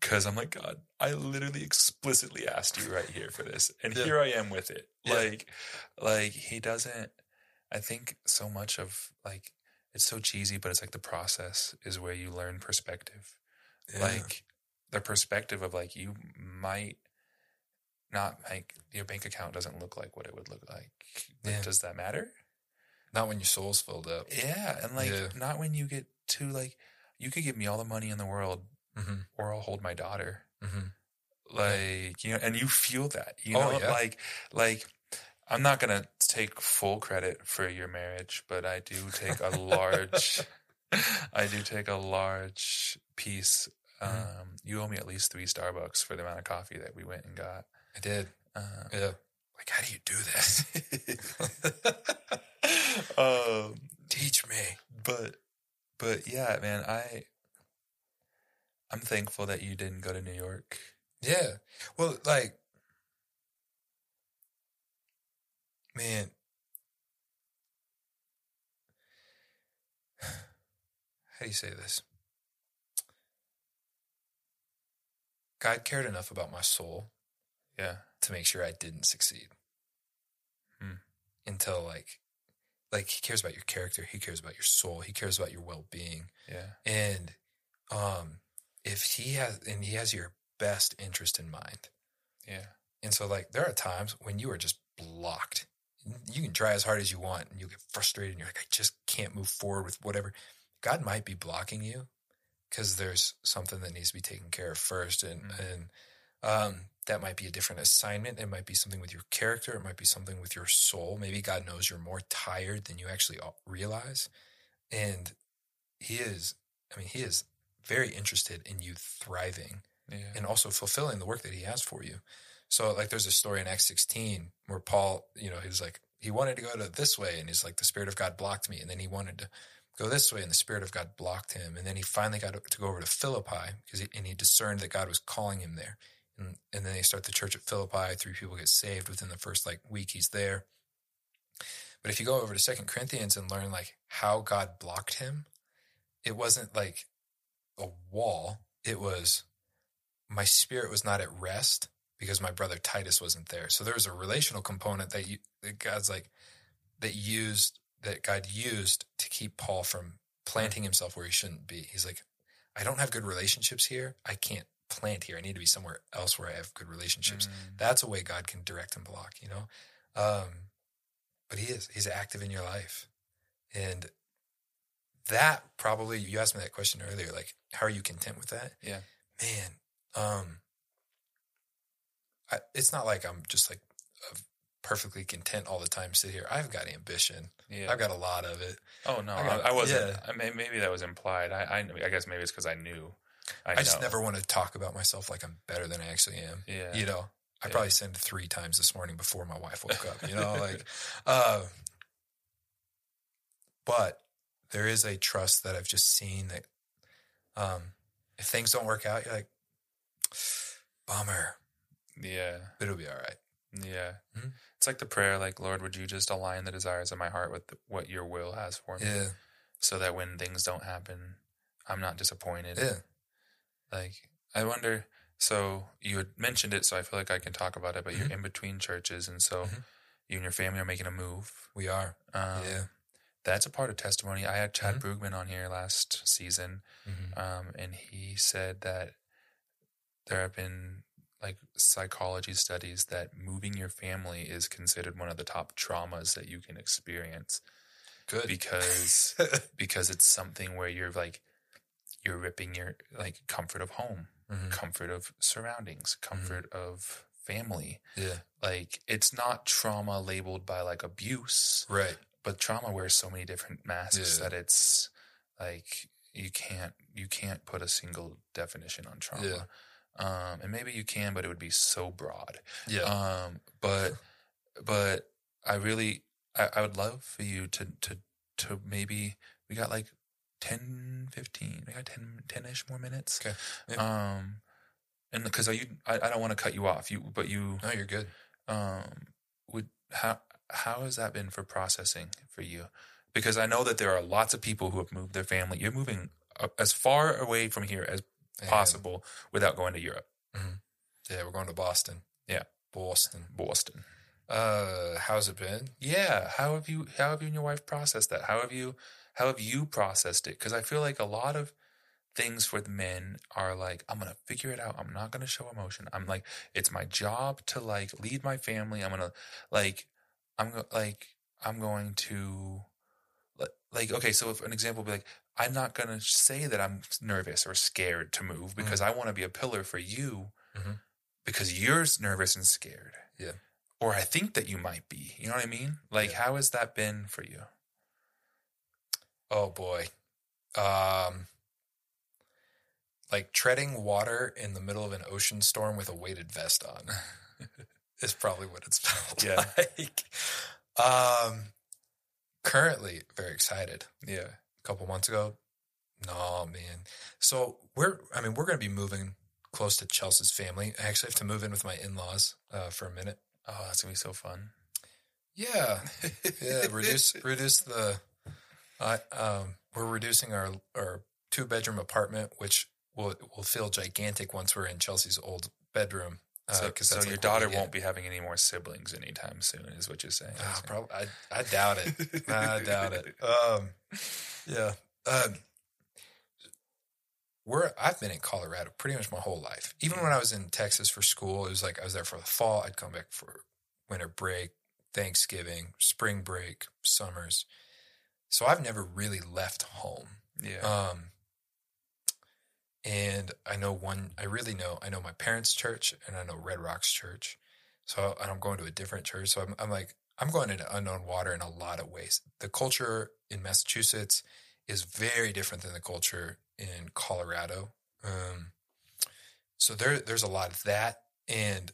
because I'm like, God, I literally explicitly asked you right here for this, and Yeah. here I am with it. Yeah. Like, like he doesn't. I think so much of like it's so cheesy, but it's like the process is where you learn perspective. Yeah. Like the perspective of like you might not like your bank account doesn't look like what it would look like. But Yeah. Does that matter? not when your soul's filled up. Yeah, and like Yeah. not when you get to like you could give me all the money in the world, hmm or I'll hold my daughter. hmm like you know and you feel that you Oh, know yeah. like like i'm not gonna take full credit for your marriage but i do take a large i do take a large piece um Mhm. you owe me at least three starbucks for the amount of coffee that we went and got I did. uh, Yeah. Like, how do you do this? um Teach me. but but yeah, man, I I'm thankful that you didn't go to New York. Yeah. Well, like, man, how do you say this? God cared enough about my soul Yeah. to make sure I didn't succeed. Hmm. Until like, like he cares about your character, he cares about your soul, he cares about your well being, Yeah. and um, if he has and he has your best interest in mind, Yeah. and so like there are times when you are just blocked. You can try as hard as you want, and you get frustrated, and you're like, I just can't move forward with whatever. God might be blocking you because there's something that needs to be taken care of first, and Mhm. and um, that might be a different assignment. It might be something with your character. It might be something with your soul. Maybe God knows you're more tired than you actually realize, and He is. I mean, He is very interested in you thriving Yeah. and also fulfilling the work that he has for you. So like there's a story in Acts 16 where Paul, you know, he was like, he wanted to go to this way and he's like, the Spirit of God blocked me. And then he wanted to go this way and the Spirit of God blocked him. And then he finally got to go over to Philippi because he, and he discerned that God was calling him there. And, and then they start the church at Philippi. Three people get saved within the first like week he's there. But if you go over to Second Corinthians and learn like how God blocked him, it wasn't like a wall. It was my spirit was not at rest because my brother Titus wasn't there. So there was a relational component that you that God's like that used that God used to keep Paul from planting himself where he shouldn't be. He's like, I don't have good relationships here. I can't plant here. I need to be somewhere else where I have good relationships. Mm. That's a way God can direct and block, you know? Um, but he is, he's active in your life. And that probably, you asked me that question earlier, like, how are you content with that? Yeah. Man, um, I, it's not like I'm just like perfectly content all the time, sit here. I've got ambition. Yeah. I've got a lot of it. oh no, I got- I wasn't. yeah. I mean, maybe that was implied. I, I, I guess maybe it's because I knew. I, I, just never want to talk about myself like I'm better than I actually am. Yeah. You know, I Yeah. probably sinned three times this morning before my wife woke up, you know, like, uh, but there is a trust that I've just seen that, um, if things don't work out, you're like, bummer, Yeah. but it'll be all right. Yeah. Mhm. It's like the prayer, like, Lord, would you just align the desires of my heart with what your will has for me? Yeah. So that when things don't happen, I'm not disappointed. Yeah. Like, I wonder. So you had mentioned it, so I feel like I can talk about it. But Mhm. you're in between churches, and so Mhm. you and your family are making a move. We are. Um, yeah. that's a part of testimony. I had Chad Mhm. Brugman on here last season, Mhm. um, and he said that there have been like psychology studies that moving your family is considered one of the top traumas that you can experience Good. because because it's something where you're like you're ripping your like comfort of home, Mhm. comfort of surroundings, comfort of family. Yeah. Like it's not trauma labeled by like abuse, Right. but trauma wears so many different masks Yeah. that it's like you can't you can't put a single definition on trauma. Yeah. Um, and maybe you can, but it would be so broad. Yeah. Um, but but I really I, I would love for you to to to maybe we got like 10, 15, we got 10, 10-ish more minutes. Okay. Um, and because you, I, I don't want to cut you off. You, but you, no, you're good. um, would how how has that been for processing for you? Because I know that there are lots of people who have moved their family. You're moving as far away from here as Possible without going to Europe, Yeah. We're going to Boston. Yeah. Boston. Boston. Uh, how's it been? Yeah. How have you how have you and your wife processed that? How have you how have you processed it? Because I feel like a lot of things for the men are like, I'm gonna figure it out. I'm not gonna show emotion. I'm like, it's my job to like lead my family. I'm gonna like, I'm go- like, I'm going to like, like okay. So if an example would be like, I'm not gonna say that I'm nervous or scared to move because I want to be a pillar for you Mhm. because you're nervous and scared. Yeah. Or I think that you might be. You know what I mean? Like, Yeah. how has that been for you? Oh boy. Um like treading water in the middle of an ocean storm with a weighted vest on is probably what it's felt Yeah. like. Um currently very excited. Yeah. A couple months ago, no man. So we're, I mean, we're going to be moving close to Chelsea's family. I actually have to move in with my in laws uh, for a minute. Oh, that's gonna be so fun. Yeah, yeah. Reduce, reduce the. Uh, um, we're reducing our our two bedroom apartment, which will will feel gigantic once we're in Chelsea's old bedroom. Uh, so, so your like what we daughter won't be having any more siblings anytime soon, is what you're saying. Ah, prob- I, I doubt it. I doubt it. Um, yeah. Um, we're I've been in Colorado pretty much my whole life. Even when I was in Texas for school, it was like I was there for the fall. I'd come back for winter break, Thanksgiving, spring break, summers. So I've never really left home. Yeah. Um, and I know one, I really know, I know my parents' church and I know Red Rocks Church. So, and I'm going to a different church. So I'm, I'm like, I'm going into unknown water in a lot of ways. The culture in Massachusetts is very different than the culture in Colorado. Um, so there, there's a lot of that. And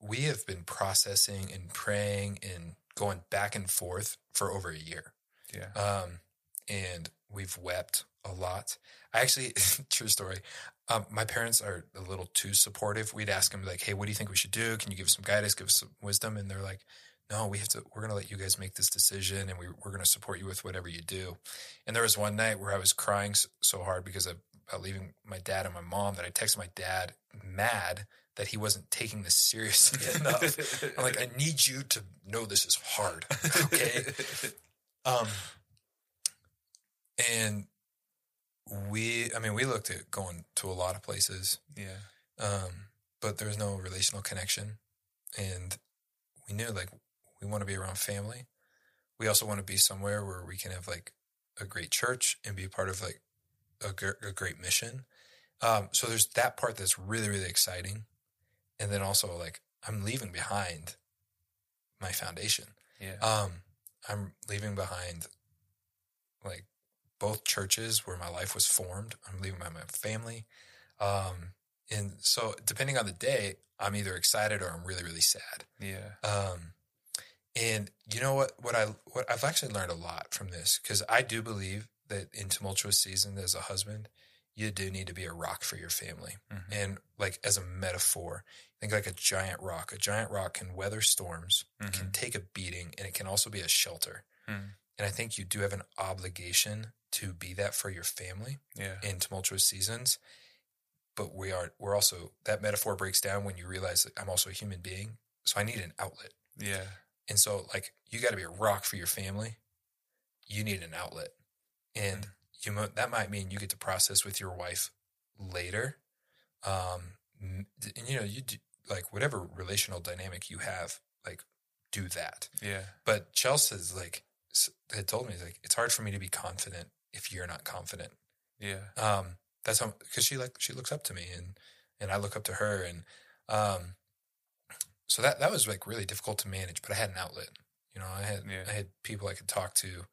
we have been processing and praying and going back and forth for over a year. yeah. Um, and we've wept a lot. I actually, true story. Um, my parents are a little too supportive. We'd ask them like, "Hey, what do you think we should do? Can you give us some guidance, give us some wisdom?" And they're like, "No, we have to. We're going to let you guys make this decision, and we, we're going to support you with whatever you do." And there was one night where I was crying so hard because of about leaving my dad and my mom that I texted my dad mad that he wasn't taking this seriously enough. I'm like, I need you to know this is hard, okay? Um, and we, I mean, we looked at going to a lot of places, yeah. um, but there was no relational connection. And we knew like we want to be around family. We also want to be somewhere where we can have like a great church and be a part of like a, gr- a great mission. Um, so there's that part that's really, really exciting. And then also like I'm leaving behind my foundation. Yeah. Um, I'm leaving behind like both churches where my life was formed. I'm leaving behind my family. Um, and so depending on the day, I'm either excited or I'm really, really sad. yeah. Um, and you know what, what I, what I've actually learned a lot from this because I do believe that in tumultuous seasons as a husband, you do need to be a rock for your family. Mhm. And like as a metaphor, think like a giant rock. A giant rock can weather storms, Mhm. can take a beating, and it can also be a shelter. Mm. And I think you do have an obligation to be that for your family Yeah. in tumultuous seasons. But we are we're also that metaphor breaks down when you realize that I'm also a human being. So I need an outlet. Yeah. And so like you gotta be a rock for your family. You need an outlet. And Mm. you mo- that might mean you get to process with your wife later. Um and you know, you do, like whatever relational dynamic you have, like do that. Yeah. But Chelsea's like had told me like it's hard for me to be confident if you're not confident. Yeah. Um, that's how because she like she looks up to me and and I look up to her and um, so that that was like really difficult to manage. But I had an outlet. You know, I had Yeah. I had people I could talk to.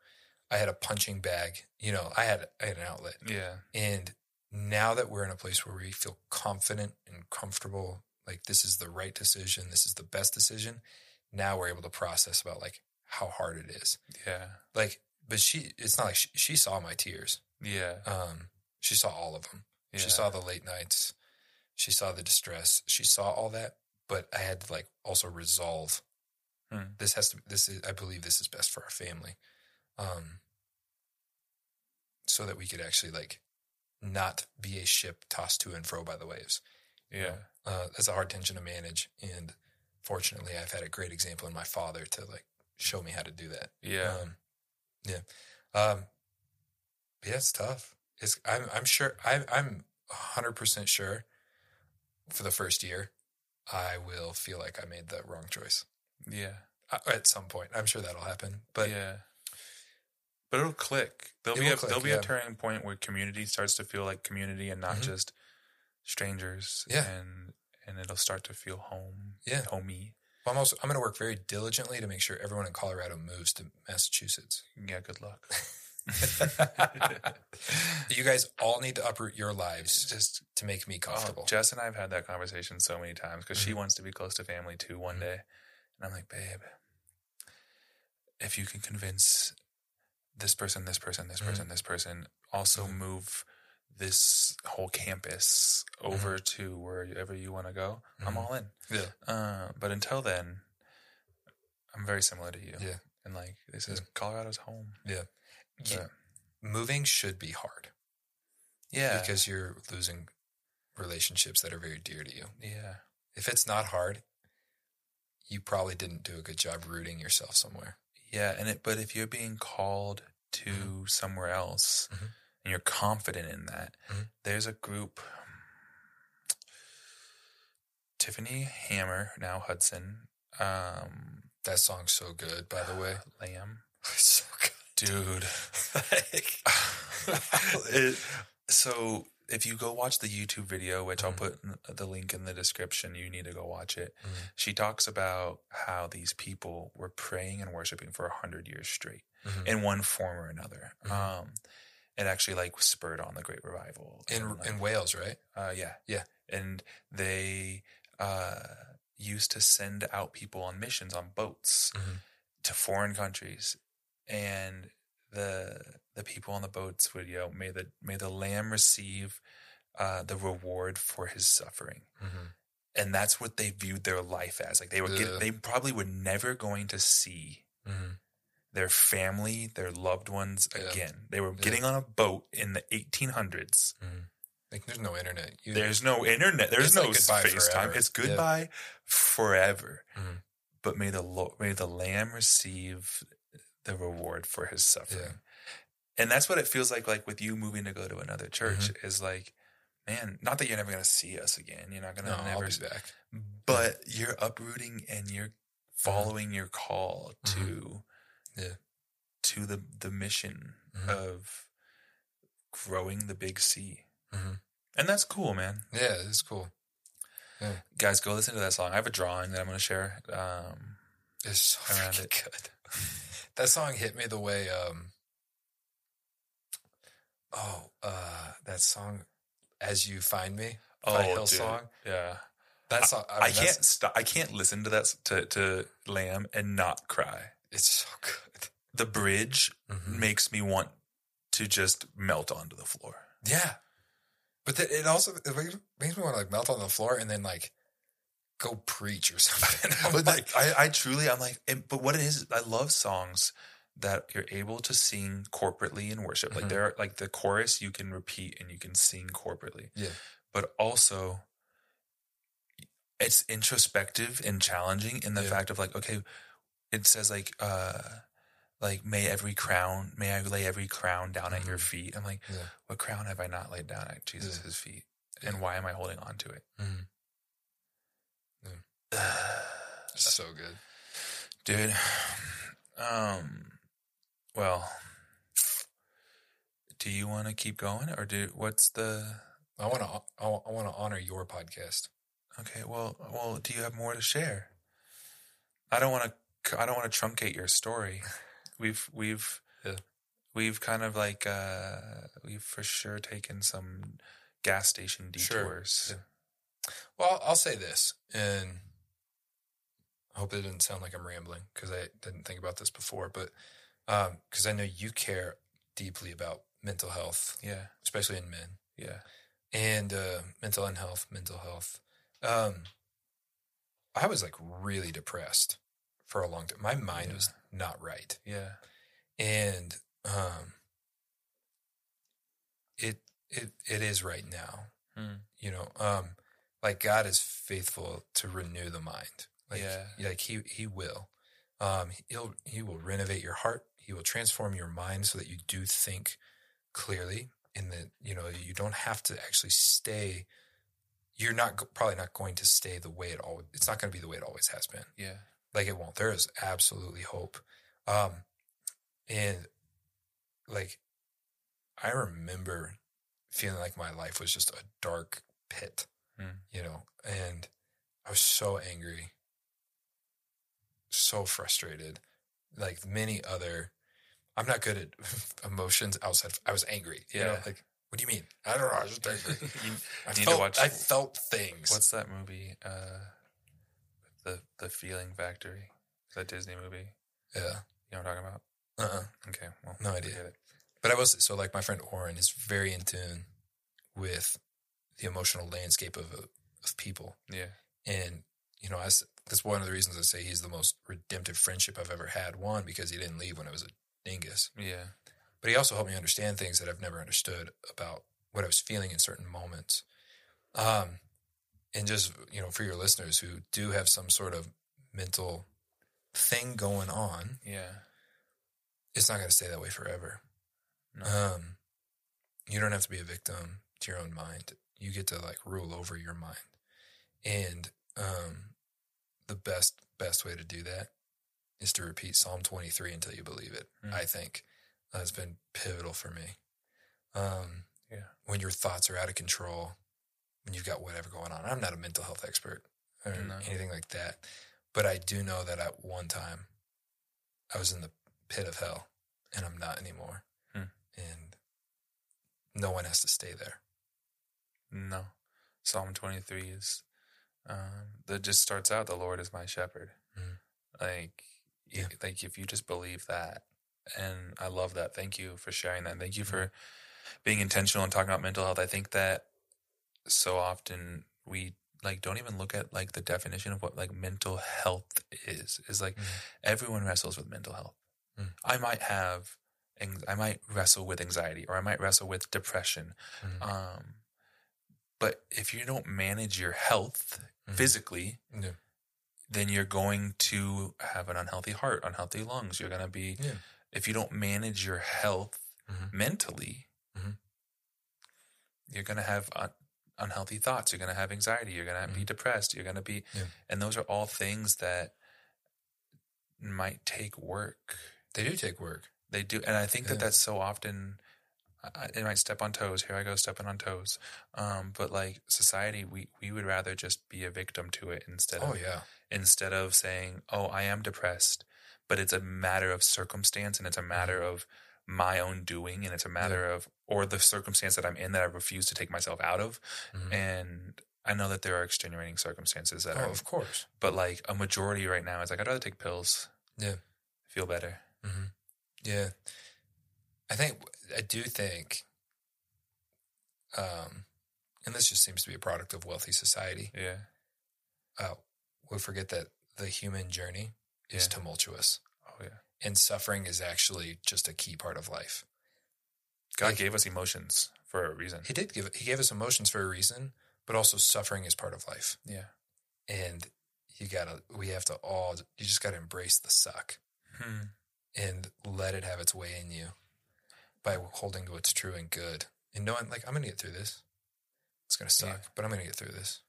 I had a punching bag. You know, I had I had an outlet. Yeah. And now that we're in a place where we feel confident and comfortable, like this is the right decision, this is the best decision, now we're able to process about like how hard it is. Yeah. Like, but she, it's not like she, she saw my tears. Yeah. Um, she saw all of them. Yeah. She saw the late nights. She saw the distress. She saw all that. But I had to like also resolve. Hmm. This has to. This is. I believe this is best for our family. Um. So that we could actually like, not be a ship tossed to and fro by the waves. Yeah. Uh, that's a hard tension to manage. And fortunately, I've had a great example in my father to like show me how to do that. Yeah. Um, yeah. Um, yeah, it's tough. It's, I'm, I'm sure, I, I'm hundred percent sure for the first year, I will feel like I made the wrong choice yeah. Uh, at some point. I'm sure that'll happen, but yeah. But it'll click. There'll It be a click, there'll be yeah. a turning point where community starts to feel like community and not Mhm. just strangers. Yeah. And and it'll start to feel home. Yeah. Homey. I'm also, I'm going to work very diligently to make sure everyone in Colorado moves to Massachusetts. Yeah, good luck. you guys all need to uproot your lives just to make me comfortable. Oh, Jess and I have had that conversation so many times because she Mhm. wants to be close to family too one Mhm. day. And I'm like, babe, if you can convince this person, this person, this Mhm. person, this person also Mhm. move this whole campus over to wherever you want to go. I'm Mhm. all in. Yeah. Uh, but until then, I'm very similar to you. Yeah. And like, this is Colorado's home. Yeah. Yeah. Moving should be hard Yeah. because you're losing relationships that are very dear to you. yeah. If it's not hard, you probably didn't do a good job rooting yourself somewhere. Yeah. And it, but if you're being called to somewhere else Mhm. And you're confident in that, Mhm. there's a group, Tiffany Hammer, now Hudson, um, That song's so good, by the way. Lamb. so good. Dude. Like, It- so if you go watch the YouTube video, which I'll Mhm. put the link in the description, you need to go watch it. Mhm. She talks about how these people were praying and worshiping for a hundred years straight Mhm. in one form or another. Mhm. Um, it actually like spurred on the Great Revival in like, in Wales, right? uh, yeah, Yeah. and they uh used to send out people on missions on boats Mhm. to foreign countries, and the the people on the boats would you know may the may the lamb receive uh, the reward for his suffering, Mhm. and that's what they viewed their life as. Like they were get, they probably were never going to see Mhm. Their family, their loved ones Yeah. again. They were Yeah. getting on a boat in the 1800s. Mhm. Like, there's no internet. You, There's no internet. There's no like FaceTime. It's goodbye forever. Mhm. But may the Lo- may the Lamb receive the reward for his suffering. And that's what it feels like. Like with you moving to go to another church Mm-hmm. is like, man. Not that you're never going to see us again. You're not going no, to I'll never. be back. But you're uprooting and you're following your call to Mm-hmm. Yeah. to the the mission Mhm. of growing the big C. Mhm. And that's cool, man. Yeah, it's cool. Guys, go listen to that song. I have a drawing that I'm going to share. Um, It's so Around it. good. that song hit me the way um oh uh that song As You Find Me by Hillsong. yeah. That song I, I, mean, can't stop. I can't listen to that to to Lamb and not cry. It's so good. The bridge Mhm. makes me want to just melt onto the floor. Yeah. But th- it also it makes- me want to like melt on the floor and then like go preach or something. But like, like, I, I truly, I'm like, and- but what it is, I love songs that you're able to sing corporately in worship. Like Mhm. there, are, like the chorus you can repeat and you can sing corporately. Yeah. But also, it's introspective and challenging in the Yeah. fact of like, okay, it says like, uh, like may every crown, may I lay every crown down at your Mhm. feet. I'm like, Yeah. what crown have I not laid down at Jesus' feet? And Yeah. why am I holding on to it? Mhm. it's so good. dude. Um, well, do you want to keep going, or do what's the? I want to I want to honor your podcast. Okay, well, well, do you have more to share? I don't want to. I don't want to truncate your story. We've we've Yeah. we've kind of like uh we've for sure taken some gas station Sure. detours. Yeah. Well, I'll say this, and I hope it didn't sound like I'm rambling because I didn't think about this before, but because I know you care deeply about mental health, Yeah, especially in men, yeah, and uh, mental health, mental health. Um, I was like really depressed for a long time. My mind Yeah. was not right, yeah, and um, it it it is right now. Hmm. You know, um, like God is faithful to renew the mind. Like, Yeah. like he he will. Um, he'll he will renovate your heart. He will transform your mind so that you do think clearly. And that you know you don't have to actually stay. You're not probably not going to stay the way it always. It's not going to be the way it always has been yeah, like it won't there is absolutely hope um and like i remember feeling like my life was just a dark pit Hmm. you know and i was so angry so frustrated like many other i'm not good at emotions outside of, i was angry you know Yeah. like what do you mean i don't know i was just I need felt, to watch. I felt things What's that movie? Uh, the the Feeling Factory. Is that Disney movie? yeah You know what I'm talking about? Uh-uh. Okay, well, No idea. it. But I was so like my friend Oren is very in tune with the emotional landscape of of people, Yeah, and you know, I that's one of the reasons I say he's the most redemptive friendship I've ever had. One because he didn't leave when I was a dingus, yeah, but he also helped me understand things that I've never understood about what I was feeling in certain moments. Um, and just you know, for your listeners who do have some sort of mental thing going on, yeah. it's not going to stay that way forever. No. Um, you don't have to be a victim to your own mind. You get to like rule over your mind, and um, the best best way to do that is to repeat Psalm twenty three until you believe it. Mm. I think that's been pivotal for me. Um, Yeah. when your thoughts are out of control, when you've got whatever going on. I'm not a mental health expert or No. anything like that, but I do know that at one time I was in the pit of hell, and I'm not anymore. Hmm. And no one has to stay there. No. Psalm 23 is, um, that just starts out, the Lord is my shepherd. Mhm. Like, Yeah. like if you just believe that, and I love that. Thank you for sharing that. Thank you for being intentional and talking about mental health. I think that so often we like don't even look at like the definition of what like mental health is. Is like Mhm. everyone wrestles with mental health. Mm. I might have, I might wrestle with anxiety, or I might wrestle with depression. Mhm. Um, but if you don't manage your health Mhm. physically, Yeah. then you're going to have an unhealthy heart, unhealthy lungs. You're going to be, Yeah. if you don't manage your health Mhm. mentally, Mhm. you're going to have un- unhealthy thoughts. You're going to have anxiety. You're going to be Mhm. depressed. You're going to be, Yeah. and those are all things that might take work. They do take work. They do, and I think that that's so often. I, it might step on toes. Here I go stepping on toes. Um, but like society, we we would rather just be a victim to it instead Oh of yeah. instead of saying, "Oh, I am depressed," but it's a matter of circumstance and it's a matter of my own doing and it's a matter of or the circumstance that I'm in that I refuse to take myself out of. Mhm. And I know that there are extenuating circumstances that Oh, are, of course. but like a majority right now is like I'd rather take pills, Yeah. feel better. hmm Yeah. I think, I do think, um, and this just seems to be a product of wealthy society. Yeah, Uh, we forget that the human journey is Yeah. tumultuous oh yeah. And suffering is actually just a key part of life. God Like- gave us emotions for a reason. He did give, he gave us emotions for a reason, but also suffering is part of life. Yeah. And you gotta, we have to all, you just gotta embrace the suck. Hmm. and let it have its way in you by holding to what's true and good and knowing like I'm gonna get through this. It's gonna suck, Yeah. but I'm gonna get through this.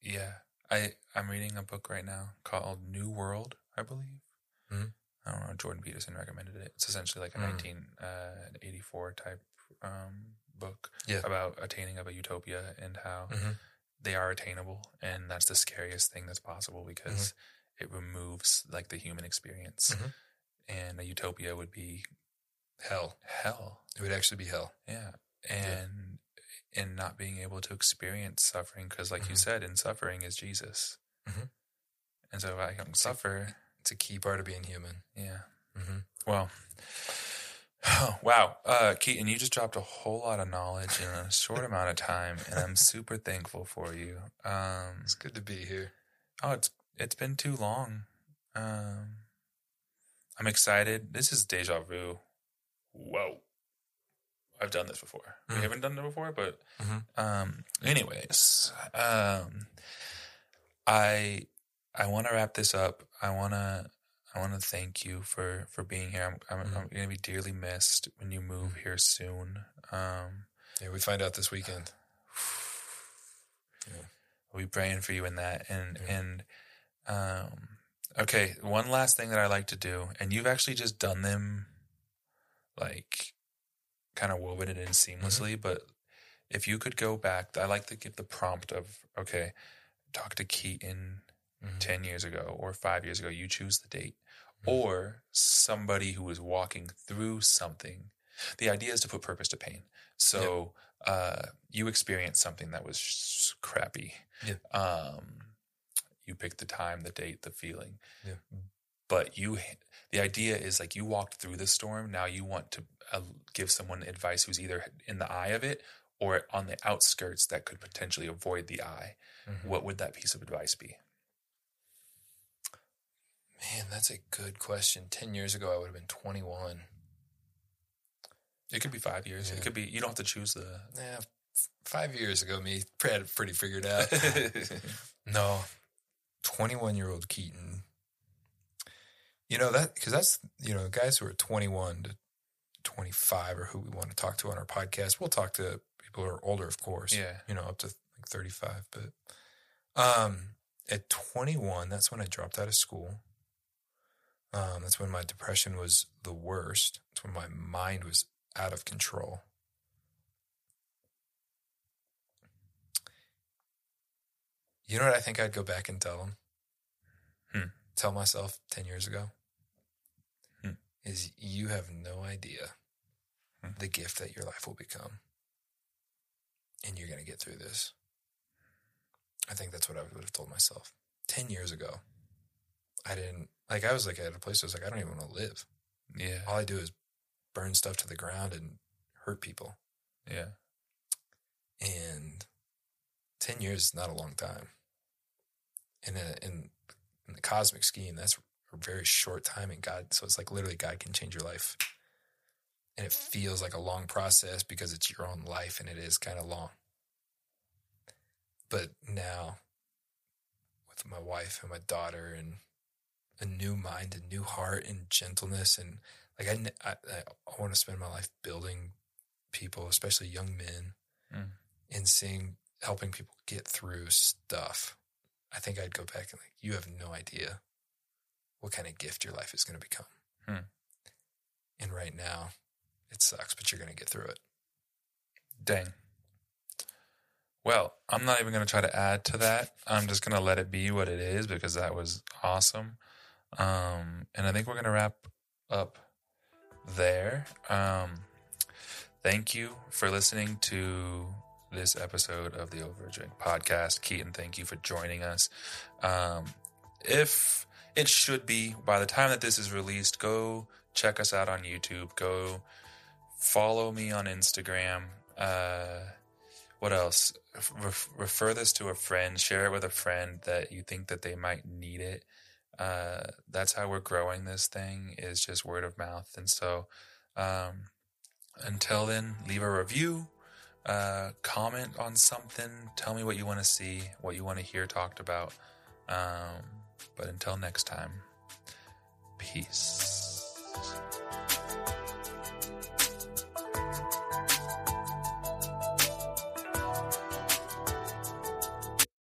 Yeah. I I'm reading a book right now called New World, I believe. Mhm. I don't know. Jordan Peterson recommended it. It's essentially like a Mm. 1984 type um, book Yeah. about attaining of a utopia and how Mhm. they are attainable, and that's the scariest thing that's possible because Mm-hmm. it removes like the human experience, Mhm. and a utopia would be Hell. hell. It would actually be hell. Yeah. And and not being able to experience suffering because like you Mhm. said, in suffering is Jesus. Mhm. And so if I can suffer, It's a key part of being human. yeah. Mm-hmm. Well, wow. Uh, Keaton, you just dropped a whole lot of knowledge in a short amount of time, and I'm super thankful for you. Um, It's good to be here. oh, it's it's been too long. Um, I'm excited. This is deja vu. Whoa. I've done this before. We Mm. haven't done it before, but Mhm. um, anyways, um, I I want to wrap this up. I want to I want to thank you for for being here. I'm I'm, Mhm. I'm going to be dearly missed when you move here soon. Um, Yeah, we find out this weekend. I'll be praying for you in that. And Yeah. and um, okay, one last thing that I like to do, and you've actually just done them, like, kind of woven it in seamlessly. But if you could go back, I like to give the prompt of okay, talk to Keaton Mhm. 10 years ago or five years ago, you choose the date, Mhm. or somebody who is walking through something. The idea is to put purpose to pain. So uh, you experienced something that was sh- crappy. Yeah. Um, you pick the time, the date, the feeling. Yeah. but you the idea is like you walked through the storm now you want to uh, give someone advice who's either in the eye of it or on the outskirts that could potentially avoid the eye Mhm. what would that piece of advice be Man, that's a good question. 10 years ago, I would have been 21. it could be five years Yeah. it could be you don't have to choose the Yeah, f- five years ago, me had it pretty figured out. no, 21 year old Keaton. You know, that, because that's, you know, guys who are 21 to 25 or who we want to talk to on our podcast. We'll talk to people who are older, of course. yeah you know, up to like 35. But um, at 21, that's when I dropped out of school. Um, that's when my depression was the worst. That's when my mind was out of control. You know what I think I'd go back and tell them? Hmm. Tell myself 10 years ago? Hmm. Is you have no idea Hmm. the gift that your life will become. And you're going to get through this. I think that's what I would have told myself 10 years ago. I didn't, like, I was like at a place I was like, I don't even want to live. yeah All I do is burn stuff to the ground and hurt people. yeah And 10 years is not a long time. In, a, in, in the cosmic scheme, that's a very short time in God. So it's like literally God can change your life. And it feels like a long process because it's your own life and it is kind of long. But now, with my wife and my daughter and a new mind a new heart and gentleness and like I, I, I want to spend my life building people, especially young men, Mm. and seeing helping people get through stuff. I think I'd go back and like, you have no idea what kind of gift your life is going to become. Hmm. And right now, it sucks, but you're going to get through it. Dang. Well, I'm not even going to try to add to that. I'm just going to let it be what it is because that was awesome. Um, and I think we're going to wrap up there. Um, thank you for listening to this episode of the Overdrink podcast. Keaton, thank you for joining us. Um, if it should be by the time that this is released, go check us out on YouTube. Go follow me on Instagram. Uh, what else? Ref- refer this to a friend. Share it with a friend that you think that they might need it. Uh, that's how we're growing this thing is just word of mouth. And so, um, until then, leave a review, uh, comment on something. Tell me what you want to see, what you want to hear talked about. Um, but until next time, peace.